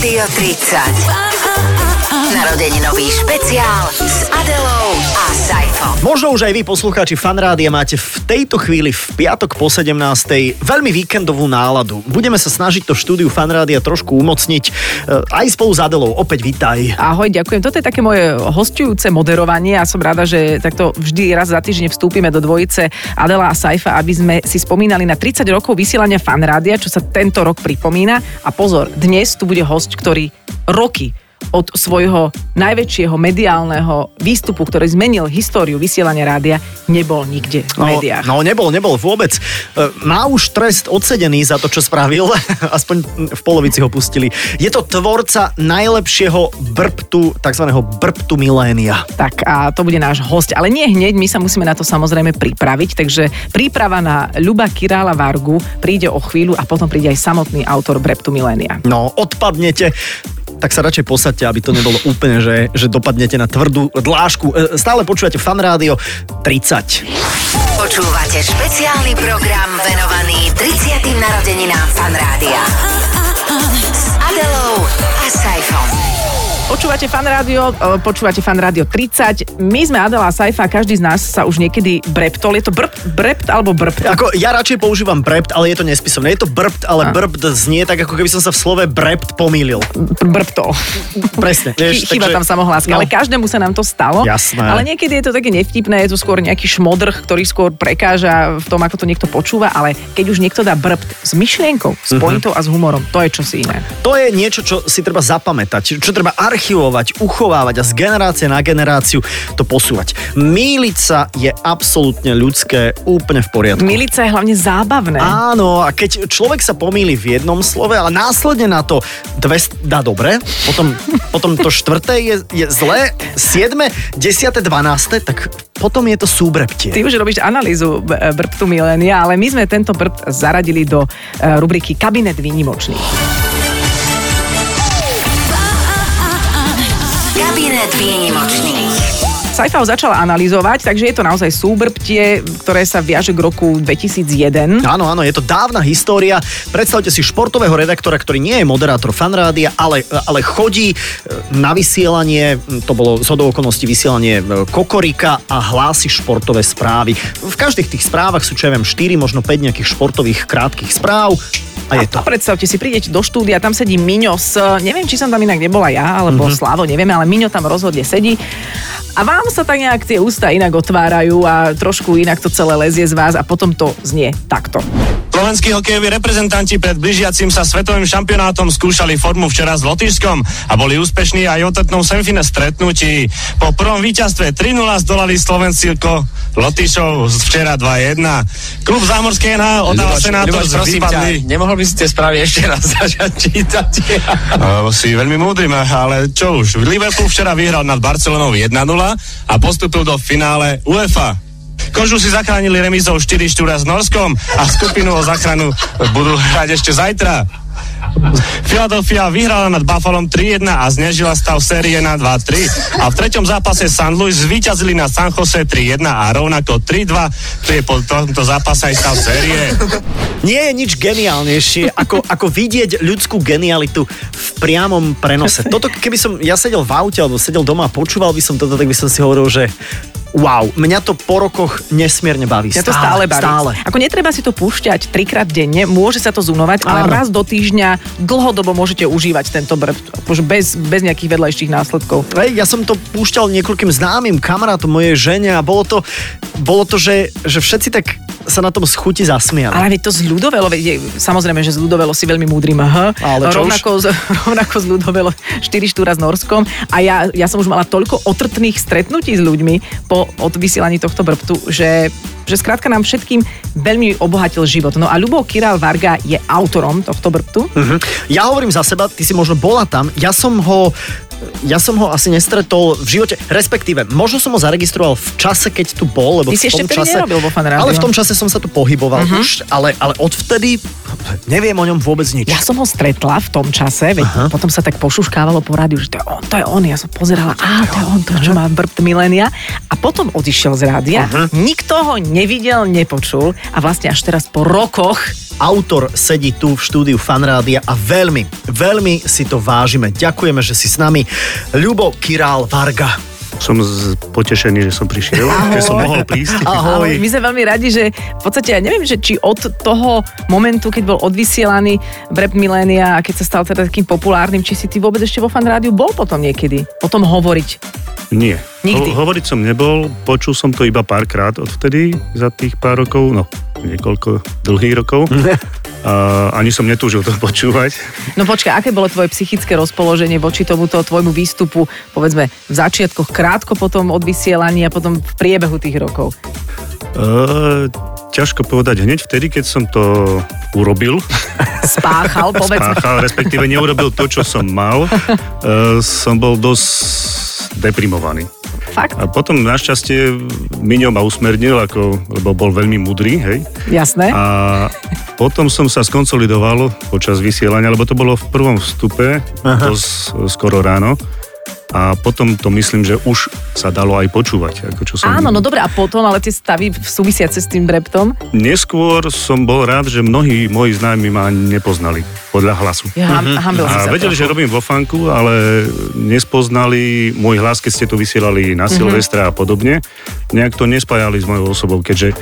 Rádio 30. Narodeninový špeciál s Adelou a Saifom. Možno už aj vy, poslucháči fanrádia, máte v tejto chvíli v piatok po 17. veľmi víkendovú náladu. Budeme sa snažiť to štúdiu fanrádia trošku umocniť. E, Aj spolu s Adelou. Opäť vítaj. Ahoj, ďakujem. Toto je také moje hostujúce moderovanie a som rada, že takto vždy raz za týždeň vstúpime do dvojice Adela a Saifa, aby sme si spomínali na 30 rokov vysielania fanrádia, čo sa tento rok pripomína. A pozor, dnes tu bude host, ktorý roky od svojho najväčšieho mediálneho výstupu, ktorý zmenil históriu vysielania rádia, nebol nikde v médiách. No, no nebol, nebol vôbec. E, Má už trest odsedený za to, čo spravil. Aspoň v polovici ho pustili. Je to tvorca najlepšieho brbtu, tzv. brbtu milénia. Tak a to bude náš host. Ale nie hneď, my sa musíme na to samozrejme pripraviť, takže príprava na Ľuba Királa Vargu príde o chvíľu a potom príde aj samotný autor Breptu Milénia. No, odpadnete tak sa radšej posaďte, aby to nebolo úplne, že, že dopadnete na tvrdú dlážku. E, Stále počúvate Fan Rádio 30. Počúvate špeciálny program venovaný 30. narodeninám Fanrádia. S Adelou a Saifom. Počúvate fan rádio, e, počúvate fan rádio 30. My sme Adela a Saifa, každý z nás sa už niekedy breptol. Je to brp, brept alebo brpt? Ako, ja radšej používam brept, ale je to nespisovné. Je to brbt, ale A. brbt znie tak, ako keby som sa v slove brept pomýlil. Brptol. Presne. Vieš, Chy- Chyba takže- tam samohláska, no. ale každému sa nám to stalo. Jasné. Ale niekedy je to také nevtipné, je to skôr nejaký šmodrch, ktorý skôr prekáža v tom, ako to niekto počúva, ale keď už niekto dá brpt s myšlienkou, s Mhm. pointou a s humorom, to je čosi iné. To je niečo, čo si treba zapamätať, čo treba archivovať, uchovávať a z generácie na generáciu to posúvať. Míliť sa je absolútne ľudské, úplne v poriadku. Milica je hlavne zábavné. Áno, a keď človek sa pomýli v jednom slove, ale následne na to dve dá dobre, potom, potom to štvrté je, je zlé, siedme, desiate, dvanáste, tak potom je to súbreptie. Ty už robíš analýzu b- brbtu milénia, ale my sme tento brbt zaradili do e, rubriky Kabinet výnimočných. Kabinet výnimočných. Saifa ho začala analyzovať, takže je to naozaj súbrbtie, ktoré sa viaže k roku 2001. Áno, áno, je to dávna história. Predstavte si športového redaktora, ktorý nie je moderátor fanrádia, ale, ale chodí e, na vysielanie, to bolo z okolností vysielanie e, Kokorika a hlási športové správy. V každých tých správach sú, čo ja viem, 4, možno 5 nejakých športových krátkých správ a je to. A predstavte si, prídete do štúdia, tam sedí Miňo s, neviem, či som tam inak nebola ja, alebo Mhm. mm-hmm. Slavo, nevieme, ale Miňo tam rozhodne sedí. A vám sa tak nejak tie ústa inak otvárajú a trošku inak to celé lezie z vás a potom to znie takto. Slovenskí hokejoví reprezentanti pred blížiacim sa svetovým šampionátom skúšali formu včera s Lotyšskom a boli úspešní aj o tetnom semifine stretnutí. Po prvom víťazstve 3-0 zdolali Slovensko Lotyšov včera 2-1. Klub Zámorskej NH odáva senátor z prosím ťa, vypadli. nemohol by si tie správy ešte raz začať čítať? Uh, si veľmi múdry, ma, ale čo už. Liverpool včera vyhral nad Barcelonou 1-0 a postupil do finále UEFA. Kožu si zachránili remizou 4 štúra s Norskom a skupinu o záchranu budú hrať ešte zajtra. Philadelphia vyhrala nad Buffalom 3-1 a znežila stav série na 2-3 a v treťom zápase St. Louis zvíťazili na San Jose 3-1 a rovnako 3-2, to je po tomto zápase aj stav série. Nie je nič geniálnejšie, ako, ako vidieť ľudskú genialitu v priamom prenose. Toto, keby som ja sedel v aute alebo sedel doma a počúval by som toto, tak by som si hovoril, že wow, mňa to po rokoch nesmierne baví. Ja to stále baví. Stále. Ako netreba si to púšťať trikrát denne, môže sa to zunovať, ale Áno. raz do týždňa dlhodobo môžete užívať tento brbt, akože bez, bez nejakých vedľajších následkov. Hej, ja som to púšťal niekoľkým známym kamarátom mojej žene a bolo to, bolo to že, že všetci tak sa na tom schuti zasmiali. Ale to z ľudovelo, samozrejme, že z ľudovelo si veľmi múdry mh. Ale čo rovnako, z, rovnako z ľudovelo 4 štúra s Norskom. A ja, ja som už mala toľko otrtných stretnutí s ľuďmi po od vysielaní tohto brbtu, že že skrátka nám všetkým veľmi obohatil život. No a Ľubo Kiral Varga je autorom tohto brbtu. Mhm. Ja hovorím za seba, ty si možno bola tam, ja som ho ja som ho asi nestretol v živote, respektíve, možno som ho zaregistroval v čase, keď tu bol, lebo Ty v tom ešte čase... nerobil vo ale v tom čase som sa tu pohyboval uh-huh. už, ale, ale odvtedy neviem o ňom vôbec nič. Ja som ho stretla v tom čase, veď Aha. potom sa tak pošuškávalo po rádiu, že to je on, to je on. Ja som pozerala, á, to je on, to, čo má brbt milénia. A potom odišiel z rádia, nikto ho nevidel, nepočul a vlastne až teraz po rokoch autor sedí tu v štúdiu Fanrádia a veľmi, veľmi si to vážime. Ďakujeme, že si s nami. Ľubo Királ Varga. Som z, potešený, že som prišiel, že som mohol prísť. Ahoj. My sme veľmi radi, že v podstate, ja neviem, že či od toho momentu, keď bol odvysielaný Brep Milénia a keď sa stal teda takým populárnym, či si ty vôbec ešte vo fan rádiu bol potom niekedy o tom hovoriť. Nie. Nikdy. Ho, hovoriť som nebol, počul som to iba párkrát odvtedy za tých pár rokov, no niekoľko dlhých rokov. A ani som netúžil to počúvať. No počkaj, aké bolo tvoje psychické rozpoloženie voči tomuto tvojmu výstupu, povedzme, v začiatkoch, krátko potom od vysielania a potom v priebehu tých rokov? E, ťažko povedať hneď vtedy, keď som to urobil. Spáchal, povedz. Spáchal, respektíve neurobil to, čo som mal. E, som bol dosť deprimovaný. Fakt? A potom našťastie Miňo ma usmernil, ako, lebo bol veľmi mudrý, hej. Jasné. A potom som sa skonsolidoval počas vysielania, lebo to bolo v prvom vstupe, dosť skoro ráno. A potom to myslím, že už sa dalo aj počúvať. Ako čo som... Áno, no dobre, a potom, ale tie stavy súvisiace s tým breptom? Neskôr som bol rád, že mnohí moji známi ma nepoznali podľa hlasu. Ja, si A vedeli, trochu. že robím vo funku, ale nespoznali môj hlas, keď ste to vysielali na Silvestra a podobne. Nejak to nespájali s mojou osobou, keďže e,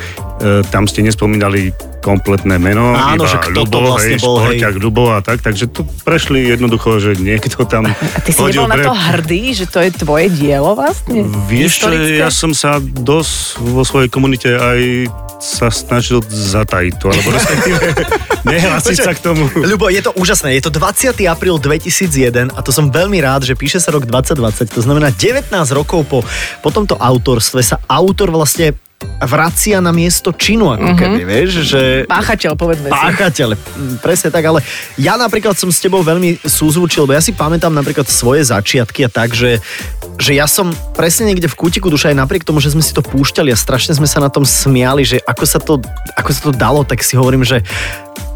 tam ste nespomínali kompletné meno, Áno, iba že kto to Ľubo, vlastne hej, bol, hej. Ľubo a tak, takže to prešli jednoducho, že niekto tam A ty si nebol na brep. to hrdý, že to je tvoje dielo vlastne? Vieš čo, ja som sa dosť vo svojej komunite aj sa snažil zatajiť to, alebo respektíve nehlásiť sa k tomu. Ľubo, je to úžasné. Je to 20. apríl 2001 a to som veľmi rád, že píše sa rok 2020. To znamená 19 rokov po, po tomto autorstve sa autor vlastne vracia na miesto činu, ako Mhm. keby, vieš, že... Páchateľ, povedzme si. Páchateľ, mm, presne tak, ale ja napríklad som s tebou veľmi súzvučil, lebo ja si pamätám napríklad svoje začiatky a tak, že, že ja som presne niekde v kútiku duša aj napriek tomu, že sme si to púšťali a strašne sme sa na tom smiali, že ako sa to, ako sa to dalo, tak si hovorím, že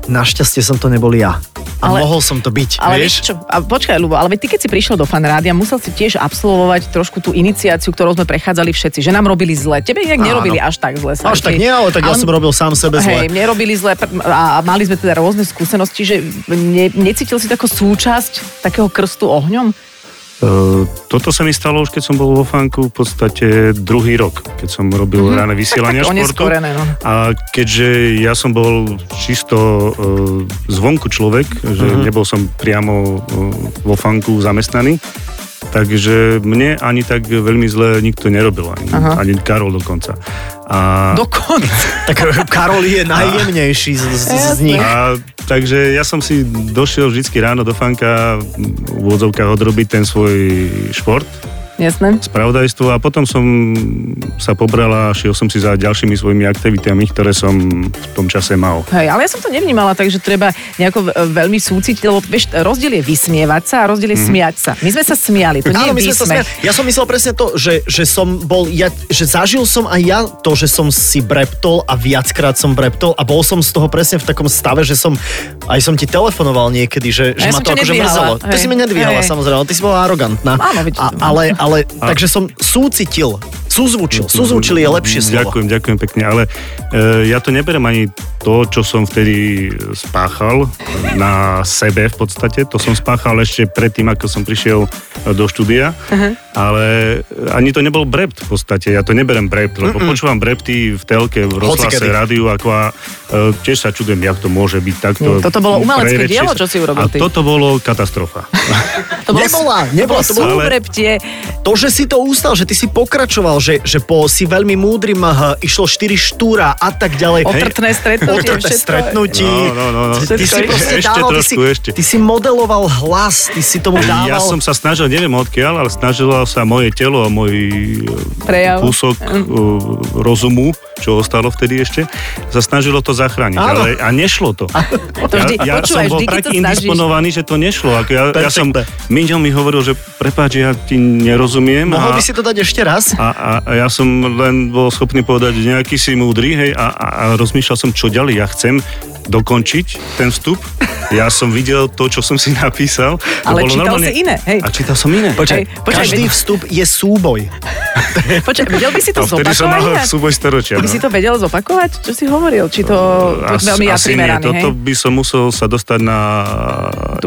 našťastie som to nebol ja. A Ale- mohol som to byť, Ale vieš? čo, a počkaj, Ľubo, ale ty keď si prišiel do fan rádia, musel si tiež absolvovať trošku tú iniciáciu, ktorou sme prechádzali všetci, že nám robili zle. Tebe inak Áno. nerobili až tak zle. Až tak nie, ale tak ja som robil sám sebe Hej, zle. mne robili zle a mali sme teda rôzne skúsenosti, že ne, necítil si takú súčasť takého krstu ohňom? Uh, toto sa mi stalo už keď som bol vo fanku v podstate druhý rok, keď som robil mm-hmm. ráne vysielania Tak, tak športu. no. A keďže ja som bol čisto uh, zvonku človek, že mm-hmm. nebol som priamo uh, vo fanku zamestnaný, takže mne ani tak veľmi zle nikto nerobil, ani, Aha. ani Karol dokonca. A, Dokonca. Tak Karol je najjemnejší z, z, z nich. A, takže ja som si došiel vždy ráno do fanka v úvodzovkách odrobiť ten svoj šport, Jasné. spravodajstvo a potom som sa pobral a šiel som si za ďalšími svojimi aktivitami, ktoré som v tom čase mal. Hej, ale ja som to nevnímala, takže treba nejako e, veľmi súcitiť, lebo vieš, rozdiel je vysmievať sa a rozdiel je smiať sa. My sme sa smiali, to nie. Áno, je smiali. Ja som myslel presne to, že, že som bol, ja, že zažil som aj ja to, že som si breptol a viackrát som breptol a bol som z toho presne v takom stave, že som, aj som ti telefonoval niekedy, že, že ja ma to akože mrzelo. Ty hej. si ma nedvíhala, Hej. samozrejme, ale ty si bola arogantná. Áno, a, ale, ale takže som súcitil, súzvučil, súzvučil je lepšie slovo. Ďakujem, ďakujem pekne, ale e, ja to neberem ani to, čo som vtedy spáchal na sebe v podstate. To som spáchal ešte predtým, ako som prišiel do štúdia, ale ani to nebol brept v podstate. Ja to neberem brept, lebo počúvam brepty v telke, v rozhlase, rádiu, ako a e, tiež sa čudujem, jak to môže byť takto. Nie, toto bolo umelecké dielo, čo si urobil A ty. toto bolo katastrofa. To bolo, Nebola, nebola, to to bolo- bolo súbreptie. To, že si to ustal, že ty si pokračoval, že, že po si veľmi múdrym uh, išlo 4 štúra a tak ďalej. Otrtné stretnutie. Otrtné stretnutí. No, no, no, no. Ty si proste ešte dával, ty trošku, si, ešte. ty si modeloval hlas, ty si tomu dával... Ja som sa snažil, neviem odkiaľ, ale snažilo sa moje telo a môj e, Prejav. kúsok e, rozumu, čo ostalo vtedy ešte, sa snažilo to zachrániť. Áno. Ale, a nešlo to. To vždy- ja, ja počúvaj, som bol vždy, keď tak to snažíš- indisponovaný, že to nešlo. Ako ja, ja som. Miňo mi hovoril, že prepáč, ja ti nerozumiem. Mohol a, by si to dať ešte raz? a, a, ja som len bol schopný povedať, nejaký si múdry, hej, a, a, a rozmýšľal som, čo ďalej ja chcem dokončiť ten vstup Ja som videl to, čo som si napísal. To Ale bolo čítal normálne... si iné, hej. A čítal som iné. Počkaj, Hej, počkaj, každý veď- vstup je súboj. Počkaj, vedel by si to A vtedy som zopakovať? mal súboj storočia. By no. si to vedel zopakovať? Čo si hovoril? Či to, to As- veľmi ja asi nie. Toto by som musel sa dostať na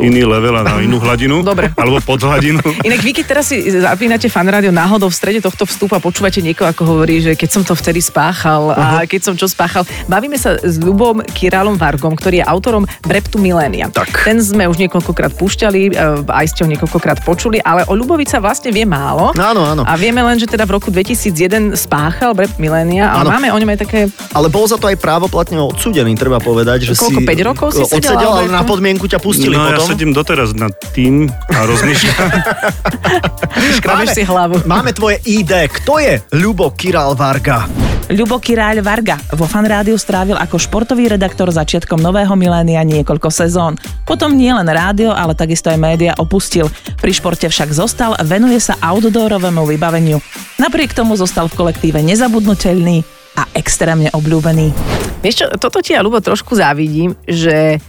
iný level a na inú hladinu. Dobre. Alebo pod hladinu. Inak vy, keď teraz si zapínate fan rádio náhodou v strede tohto vstupu a počúvate niekoho, ako hovorí, že keď som to vtedy spáchal a keď som čo spáchal. Bavíme sa s Ľubom Királom Vargom, ktorý je autorom Breptu Milénia. Tak. Ten sme už niekoľkokrát púšťali, e, aj ste ho niekoľkokrát počuli, ale o Ľubovi sa vlastne vie málo. Áno, áno. A vieme len, že teda v roku 2001 spáchal Brept Milénia, ale Áno. máme o ňom aj také Ale bol za to aj právoplatne odsúdený, treba povedať. Že Koľko, si, 5 rokov si sedel, Odsedel, ale na podmienku ťa pustili no ja potom. sedím doteraz nad tým a rozmýšľam. škrabeš si hlavu. Máme tvoje ID. Kto je Ľubo Kiral Varga? Ľubo Kiráľ Varga vo fan rádiu strávil ako športový redaktor začiatkom nového milénia niekoľko sezón. Potom nie len rádio, ale takisto aj média opustil. Pri športe však zostal, venuje sa outdoorovému vybaveniu. Napriek tomu zostal v kolektíve nezabudnutelný a extrémne obľúbený. Vieš čo, toto ti ja, Ľubo, trošku závidím, že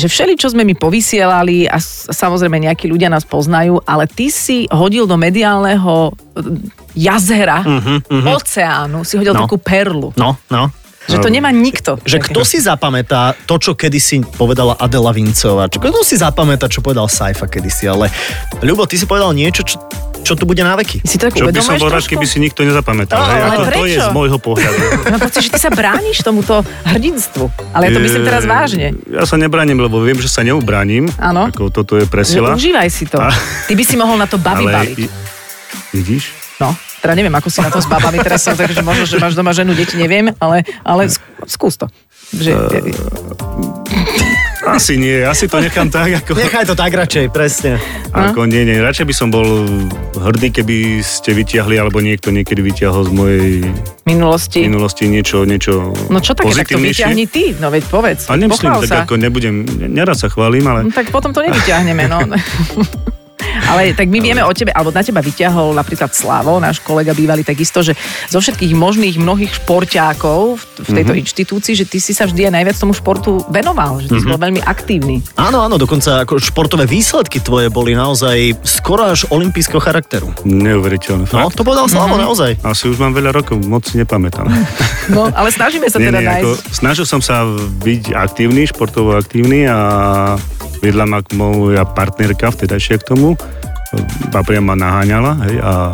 že všeli, čo sme mi povysielali a samozrejme nejakí ľudia nás poznajú, ale ty si hodil do mediálneho eh, jazera, oceánu, si hodil No. takú perlu. No, no. Že to nemá nikto. Že kto si zapamätá to, čo kedysi povedala Adela Vincová? Čo, kto si zapamätá, čo povedal Saifa kedysi? Ale Ľubo, ty si povedal niečo, čo, čo tu bude na veky. Si to tak Čo by som bol rád, keby si nikto nezapamätal. Ale hej, ako to prečo? je z môjho pohľadu. Mám pocit, že ty sa brániš tomuto hrdinstvu. Ale ja to myslím teraz vážne. Ja sa nebránim, lebo viem, že sa neubránim. Áno. Ako toto je presila. užívaj si to. A- Ty by si mohol na to baby ale baliť. i- vidíš? No, teda neviem, ako si na to s babami teraz som, takže možno, že máš doma ženu, deti, neviem, ale, ale sk- skús to. Že, Asi nie, asi to nechám tak, ako... Nechaj to tak radšej, presne. Ako nie, nie, radšej by som bol hrdý, keby ste vyťahli, alebo niekto niekedy vyťahol z mojej minulosti. minulosti niečo, niečo No čo také, tak to vyťahni ty, no veď povedz. A nemyslím, tak sa. ako nebudem, nerad sa chválim, ale No, tak potom to nevyťahneme, no. Ale tak my vieme o tebe, alebo na teba vyťahol napríklad Slavo, náš kolega bývalý takisto, že zo všetkých možných mnohých šporťákov v, v tejto Mhm. inštitúcii, že ty si sa vždy aj najviac tomu športu venoval, že ty Mhm. si bol veľmi aktívny. Áno, áno, dokonca ako športové výsledky tvoje boli naozaj skoro až olimpijského charakteru. neuveriteľné. No, to povedal Slavo naozaj. Asi už mám veľa rokov, moc si nepamätám. No, ale snažíme sa nie, teda nie, nájsť. ako, snažil som sa byť aktívny, športovo aktívny a viedla ma k moja partnerka vtedajšia k tomu. A priam ma naháňala, hej, a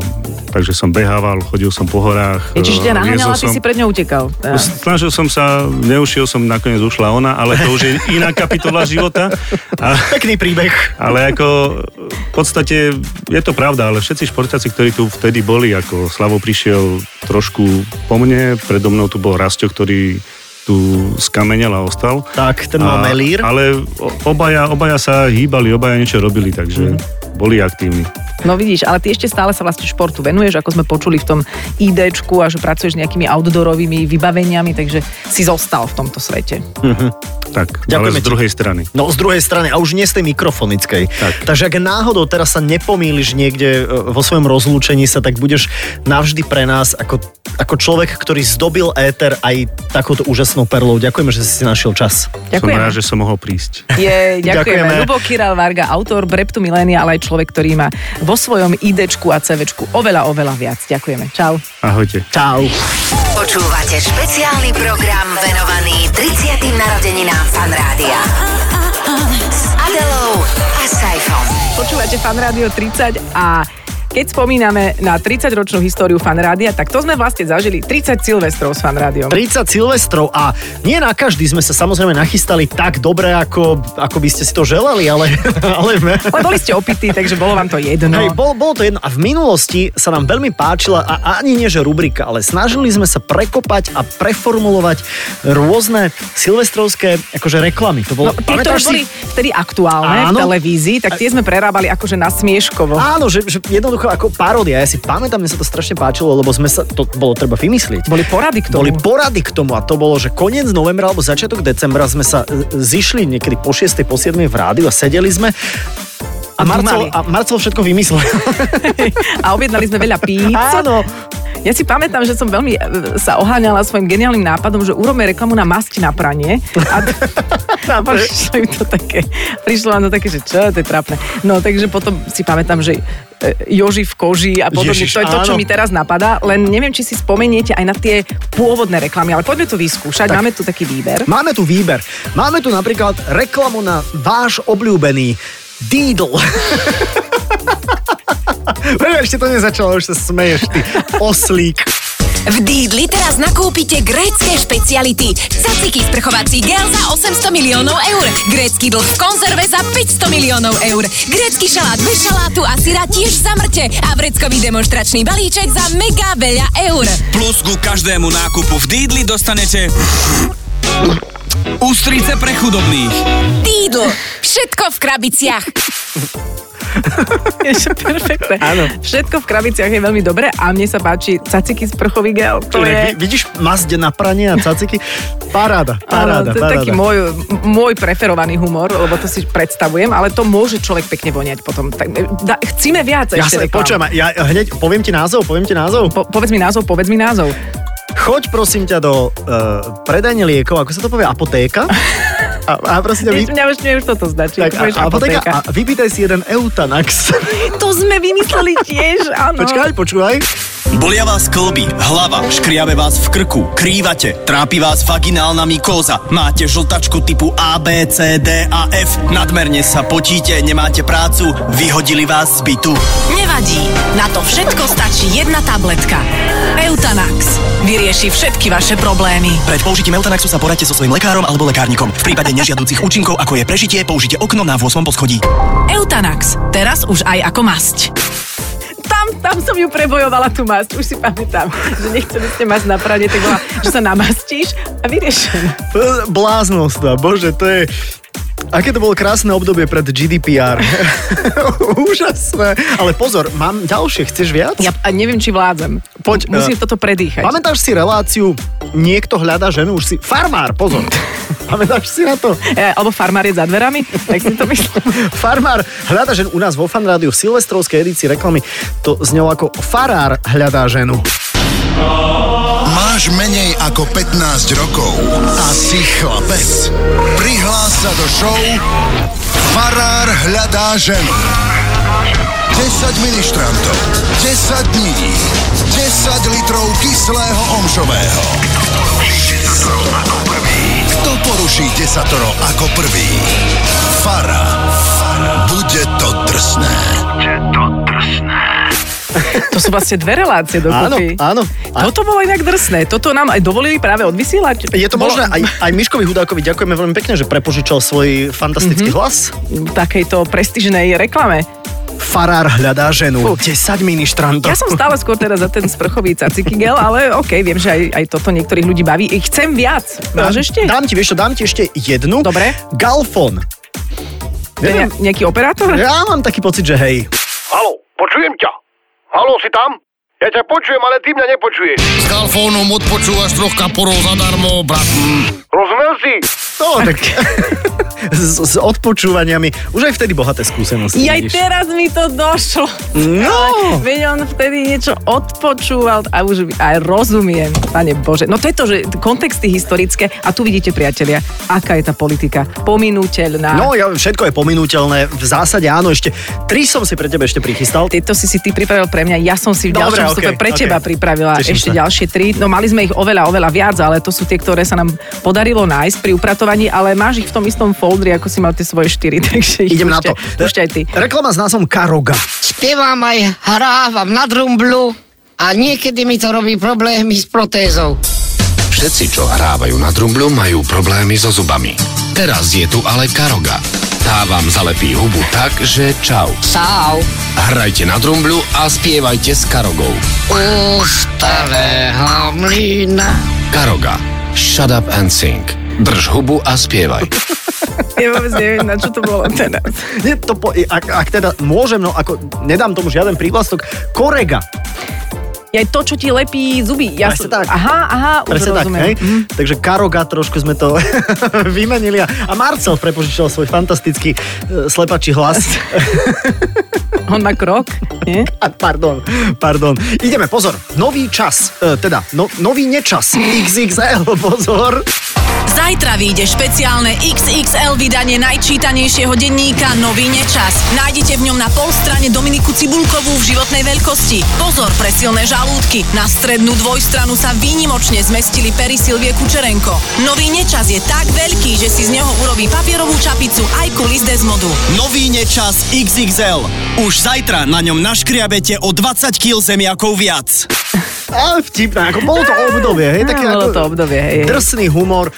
takže som behával, chodil som po horách. Je, čiže ťa eh, naháňala, viezol ty si pred ňou utekal. Teda. Snažil som sa, neušiel som, nakoniec ušla ona, ale to už je iná kapitola života. A, Pekný príbeh. ale ako v podstate je to pravda, ale všetci športáci, ktorí tu vtedy boli, ako Slavo prišiel trošku po mne, predo mnou tu bol Rasto, ktorý tu skamenel a ostal. Tak, ten mal melír. Ale obaja, obaja sa hýbali, obaja niečo robili, takže Mhm. boli aktívni. No vidíš, ale ty ešte stále sa vlastne športu venuješ, ako sme počuli v tom IDčku a že pracuješ nejakými outdoorovými vybaveniami, takže si zostal v tomto svete. Tak, Ďakujeme ale z ti. druhej strany. No z druhej strany, a už nie z tej mikrofonickej. Tak. Takže ak náhodou teraz sa nepomíliš niekde e, vo svojom rozlúčení sa, tak budeš navždy pre nás ako, ako človek, ktorý zdobil éter aj takouto úžasnou perlou. Ďakujeme, že si si našiel čas. Som Ďakujem. rád, že som mohol prísť. Je, ďakujeme. Ďakujeme. Lubo Kiral Varga, autor Breptu Milénia, ale aj človek, ktorý má vo svojom IDčku a CVčku oveľa, oveľa viac. Ďakujeme. Čau. Ahojte. Čau. Počúvate špeciálny program venovaný 30. narodeninám Fan Rádia. S Adelou a Saifom. Počúvate Fan Rádio 30 a keď spomíname na 30-ročnú históriu Fan Rádia, tak to sme vlastne zažili 30 Silvestrov s Fan Rádiom. 30 Silvestrov a nie na každý sme sa samozrejme nachystali tak dobre, ako, ako by ste si to želali, ale, ale Ale boli ste opití, takže bolo vám to jedno. Hej, bolo, bolo to jedno. A v minulosti sa nám veľmi páčila, a ani nie že rubrika, ale snažili sme sa prekopať a preformulovať rôzne silvestrovské akože reklamy. To bolo, No, tie, ktoré boli vtedy aktuálne Áno. v televízii, tak tie sme prerábali akože na smieškovo. Áno, že, že jednoducho ako paródia. Ja si pamätám, mne sa to strašne páčilo, lebo sme sa, to bolo treba vymyslieť. Boli porady k tomu. Boli porady k tomu a to bolo, že koniec novembra alebo začiatok decembra sme sa e, zišli niekedy po 6. po 7. v rádiu a sedeli sme a Marcel, a Marcel všetko vymyslel. a objednali sme veľa píc. Áno. Ja si pamätám, že som veľmi e, sa oháňala svojim geniálnym nápadom, že urobme reklamu na masť na pranie. A, a prišlo im to také, prišlo vám to také, že čo, to je trápne. No, takže potom si pamätám, že e, Joži v koži a podobne. Ježiš, to je to, čo áno. mi teraz napadá. Len neviem, či si spomeniete aj na tie pôvodné reklamy, ale poďme to vyskúšať. Máme tu taký výber. Máme tu výber. Máme tu napríklad reklamu na váš obľúbený Deedle. Ešte to nezačalo, už sa smeješ, ty oslík. V Dídli teraz nakúpite grécké špeciality. Caciky sprchovací gel za 800 miliónov eur. Grécky dlh v konzerve za 500 miliónov eur. Grécky šalát bez šalátu a syra tiež za mŕte. A vreckový demonstračný balíček za mega veľa eur. Plus ku každému nákupu v Dídli dostanete ústrice pre chudobných. Dídl. Všetko v krabiciach. To perfektné. Áno. Všetko v krabiciach je veľmi dobré a mne sa páči caciky sprchový gel. To je... Vi- Vidíš masť na pranie a caciky? Paráda, Áno, paráda, to je paráda. taký môj, môj preferovaný humor, lebo to si predstavujem, ale to môže človek pekne voňať potom. Tak, da, chcíme viac ešte Jasne, počujem, ja hneď poviem ti názov, poviem ti názov. Po, povedz mi názov, povedz mi názov. Choď prosím ťa do uh, predajne liekov, ako sa to povie, apotéka. A, a prosím ťa, vy, Mňa, už, mňa už toto značí. tak, a, apotéka, apotéka. a vypýtaj si jeden Eutanax. To sme vymysleli tiež, áno. Počkaj, počúvaj. Bolia vás klby, hlava, škriabe vás v krku, krývate, trápi vás vaginálna mykóza, máte žltačku typu A, B, C, D a F, nadmerne sa potíte, nemáte prácu, vyhodili vás z bytu. Nevadí. Na to všetko stačí jedna tabletka. Eutanax. Vyrieši všetky vaše problémy. Pred použitím Eutanaxu sa poradte so svojím lekárom alebo lekárnikom. V prípade nežiaducich účinkov, ako je prežitie, použite okno na 8. poschodí. Eutanax. Teraz už aj ako masť. Tam, tam som ju prebojovala tú masť, už si pamätám, že nechceli ste masť na prade, tak bola, že sa namastíš a vyriešené. E, Bláznost, bože, to je... Aké to bolo krásne obdobie pred GDPR. Úžasné. Ale pozor, mám ďalšie, chceš viac? Ja a neviem, či vládzem. Poď, Musím eh, toto predýchať. Pamätáš si reláciu Niekto hľadá ženu? Už si... Farmár, pozor. Pamätáš si na to? E, alebo farmár je za dverami, tak si to myslím. Farmár hľadá ženu u nás vo Fan Rádiu v silvestrovskej edícii reklamy. To znelo ako Farár hľadá ženu. Máš menej ako 15 rokov a si chlapec. Prihlás sa do show Farár hľadá ženu. 10 ministrantov, 10 dní, 10 litrov kyslého omšového. Kto poruší desatoro ako prvý? Fara. Bude to drsné. To sú vlastne dve relácie dokopy. Áno, áno. Toto bolo inak drsné. Toto nám aj dovolili práve odvysielať. Je to Bolo- možné, aj, aj Miškovi Hudákovi ďakujeme veľmi pekne, že prepožičal svoj fantastický mm-hmm. hlas. v takejto prestižnej reklame. Farár hľadá ženu. Fú. 10 ministrantov. Ja som stále skôr teda za ten sprchový caciky gel, ale OK, viem, že aj, aj toto niektorých ľudí baví. I Chcem viac. Máš ešte? Dám ti, vieš čo, dám ti ešte jednu. Dobre. Galfon. To je ne- nejaký operátor? Ja mám taký pocit, že hej. Halo, počujem ťa. Halo, si tam? Ja ťa počujem, ale ty mňa nepočuješ. S Galfónom odpočúvaš troch kaporov zadarmo, brat. Rozumel si? No, tak s, s odpočúvaniami. Už aj vtedy bohaté skúsenosti. Aj vidíš. teraz mi to došlo. No. Veď on vtedy niečo odpočúval a už aj rozumiem, pane Bože. No to je to, že kontexty historické a tu vidíte, priatelia, aká je tá politika pominúteľná. No, ja, všetko je pominuteľné. V zásade áno, ešte tri som si pre teba ešte prichystal. Tieto si si ty pripravil pre mňa, ja som si v Dobre, ďalšom okej, pre okej. teba pripravila Teším ešte sa. ďalšie tri. No mali sme ich oveľa, oveľa viac, ale to sú tie, ktoré sa nám podarilo nájsť pri upratovaní, ale máš ich v tom istom foldri, ako si mal tie svoje štyri, takže Idem na to. Púšťaj ty. Reklama s názvom Karoga. Spievam aj hrávam na drumblu a niekedy mi to robí problémy s protézou. Všetci, čo hrávajú na drumblu, majú problémy so zubami. Teraz je tu ale Karoga. Tá vám zalepí hubu tak, že čau. Čau. Hrajte na drumblu a spievajte s Karogou. U starého mlína. Karoga. Shut up and sing. Drž hubu a spievaj. Ja vôbec neviem, na čo to bolo teraz. Nie, to po, ak, ak teda môžem, no ako nedám tomu žiaden prívlastok, Korega. Ja to, čo ti lepí zuby. Ja Presne som- tak. Aha, aha, už Presne tak, rozumiem. hej? Mhm. Takže Karoga trošku sme to vymenili a a Marcel prepožičal svoj fantastický e, slepačí hlas. On má krok, nie? A pardon, pardon. Ideme, pozor, nový čas, e, teda no, nový nečas, XXL, pozor. Zajtra vyjde špeciálne XXL vydanie najčítanejšieho denníka Nový nečas. Nájdete v ňom na polstrane Dominiku Cibulkovú v životnej veľkosti. Pozor pre silné žalúdky. Na strednú dvojstranu sa výnimočne zmestili pery Silvie Kučerenko. Nový nečas je tak veľký, že si z neho urobí papierovú čapicu aj kulis Desmodu. Nový nečas XXL. Už zajtra na ňom naškriabete o 20 kg zemiakov viac. Ale vtipné, ako bolo to obdobie, hej, také bolo ako to obdobie, hej, drsný humor,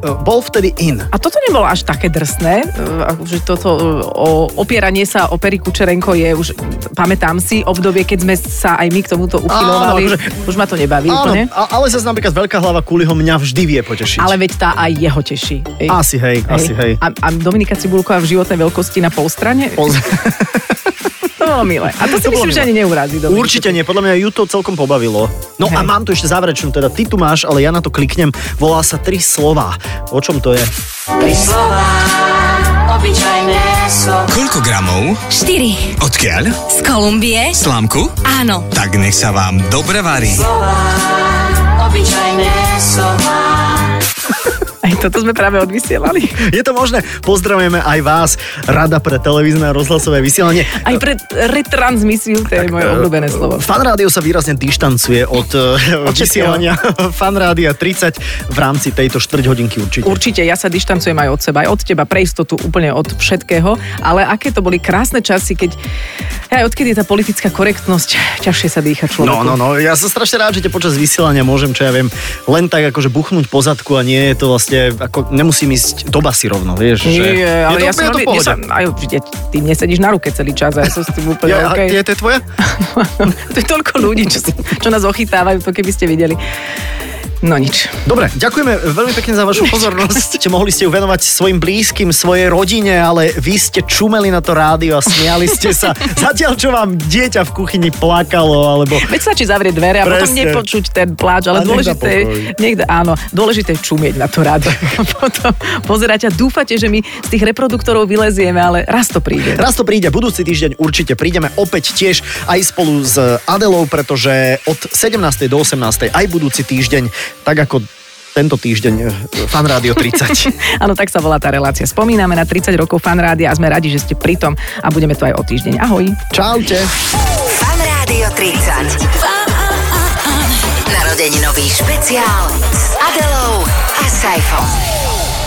bol vtedy in. A toto nebolo až také drsné, e, akože toto e, o, opieranie sa o Pery Kučerenko je už, pamätám si, obdobie, keď sme sa aj my k tomuto uchylovali. Áno, akože- Už ma to nebaví Áno, úplne. ale zase napríklad veľká hlava Kuliho mňa vždy vie potešiť. Ale veď tá aj jeho teší. Hej. Asi hej, asi hej. A, a Dominika Cibulková v životnej veľkosti na polstrane? To bolo milé. A to si To myslím, že ani neurazí. Dominika. Určite nie, podľa mňa ju to celkom pobavilo. No a Hej. mám tu ešte záverečnú, teda ty tu máš, ale ja na to kliknem. Volá sa Tri slova. O čom to je? Tri slova, obyčajné slovo. Koľko gramov? 4. Odkiaľ? Z Kolumbie? Slámku? Áno. Tak nech sa vám dobre varí. Slova, obyčajné slova. Aj toto sme práve odvysielali. Je to možné? Pozdravujeme aj vás, Rada pre televízne a rozhlasové vysielanie. Aj pre retransmisiu, to je moje obľúbené slovo. Fan rádio sa výrazne dištancuje od, eh, Od vysielania Fan rádia 30 v rámci tejto štvrť hodinky určite. Určite, ja sa dištancujem aj od seba, aj od teba, pre istotu úplne od všetkého, ale aké to boli krásne časy, keď aj odkedy je tá politická korektnosť, ťažšie sa dýcha človeku. No, no, no, ja som strašne rád, že ťa počas vysielania môžem, čo ja viem, len tak akože buchnúť po zadku a nie je to vlastne, ako nemusím ísť do basy rovno, vieš. že Nie, ale je to, ja som je to pohode. sa, aj, ja, ty mne sedíš na ruke celý čas a ja som s tým úplne Ja, OK. je to tvoje? to je toľko ľudí, čo, si- čo nás ochytávajú, to keby ste videli. No nič. Dobre, ďakujeme veľmi pekne za vašu pozornosť. Mohli ste ju venovať svojim blízkym, svojej rodine, ale vy ste čumeli na to rádio a smiali ste sa. Zatiaľ, čo vám dieťa v kuchyni plakalo, alebo... Veď stačí zavrieť dvere a potom Presne. nepočuť ten pláč, ale dôležité, dá, áno, dôležité je čumieť na to rádio. A potom pozerať a dúfate, že my z tých reproduktorov vylezieme, ale raz to príde. Raz to príde, budúci týždeň určite prídeme opäť tiež aj spolu s Adelou, pretože od 17. do 18. aj budúci týždeň, tak ako tento týždeň eh, Fan Rádio 30. Áno, tak sa volá tá relácia. Spomíname na 30 rokov fan rádia a sme radi, že ste pri tom a budeme tu aj o týždeň. Ahoj. Čaute. Fan Rádio 30. Narodeninový špeciál s Adelou a Saifom.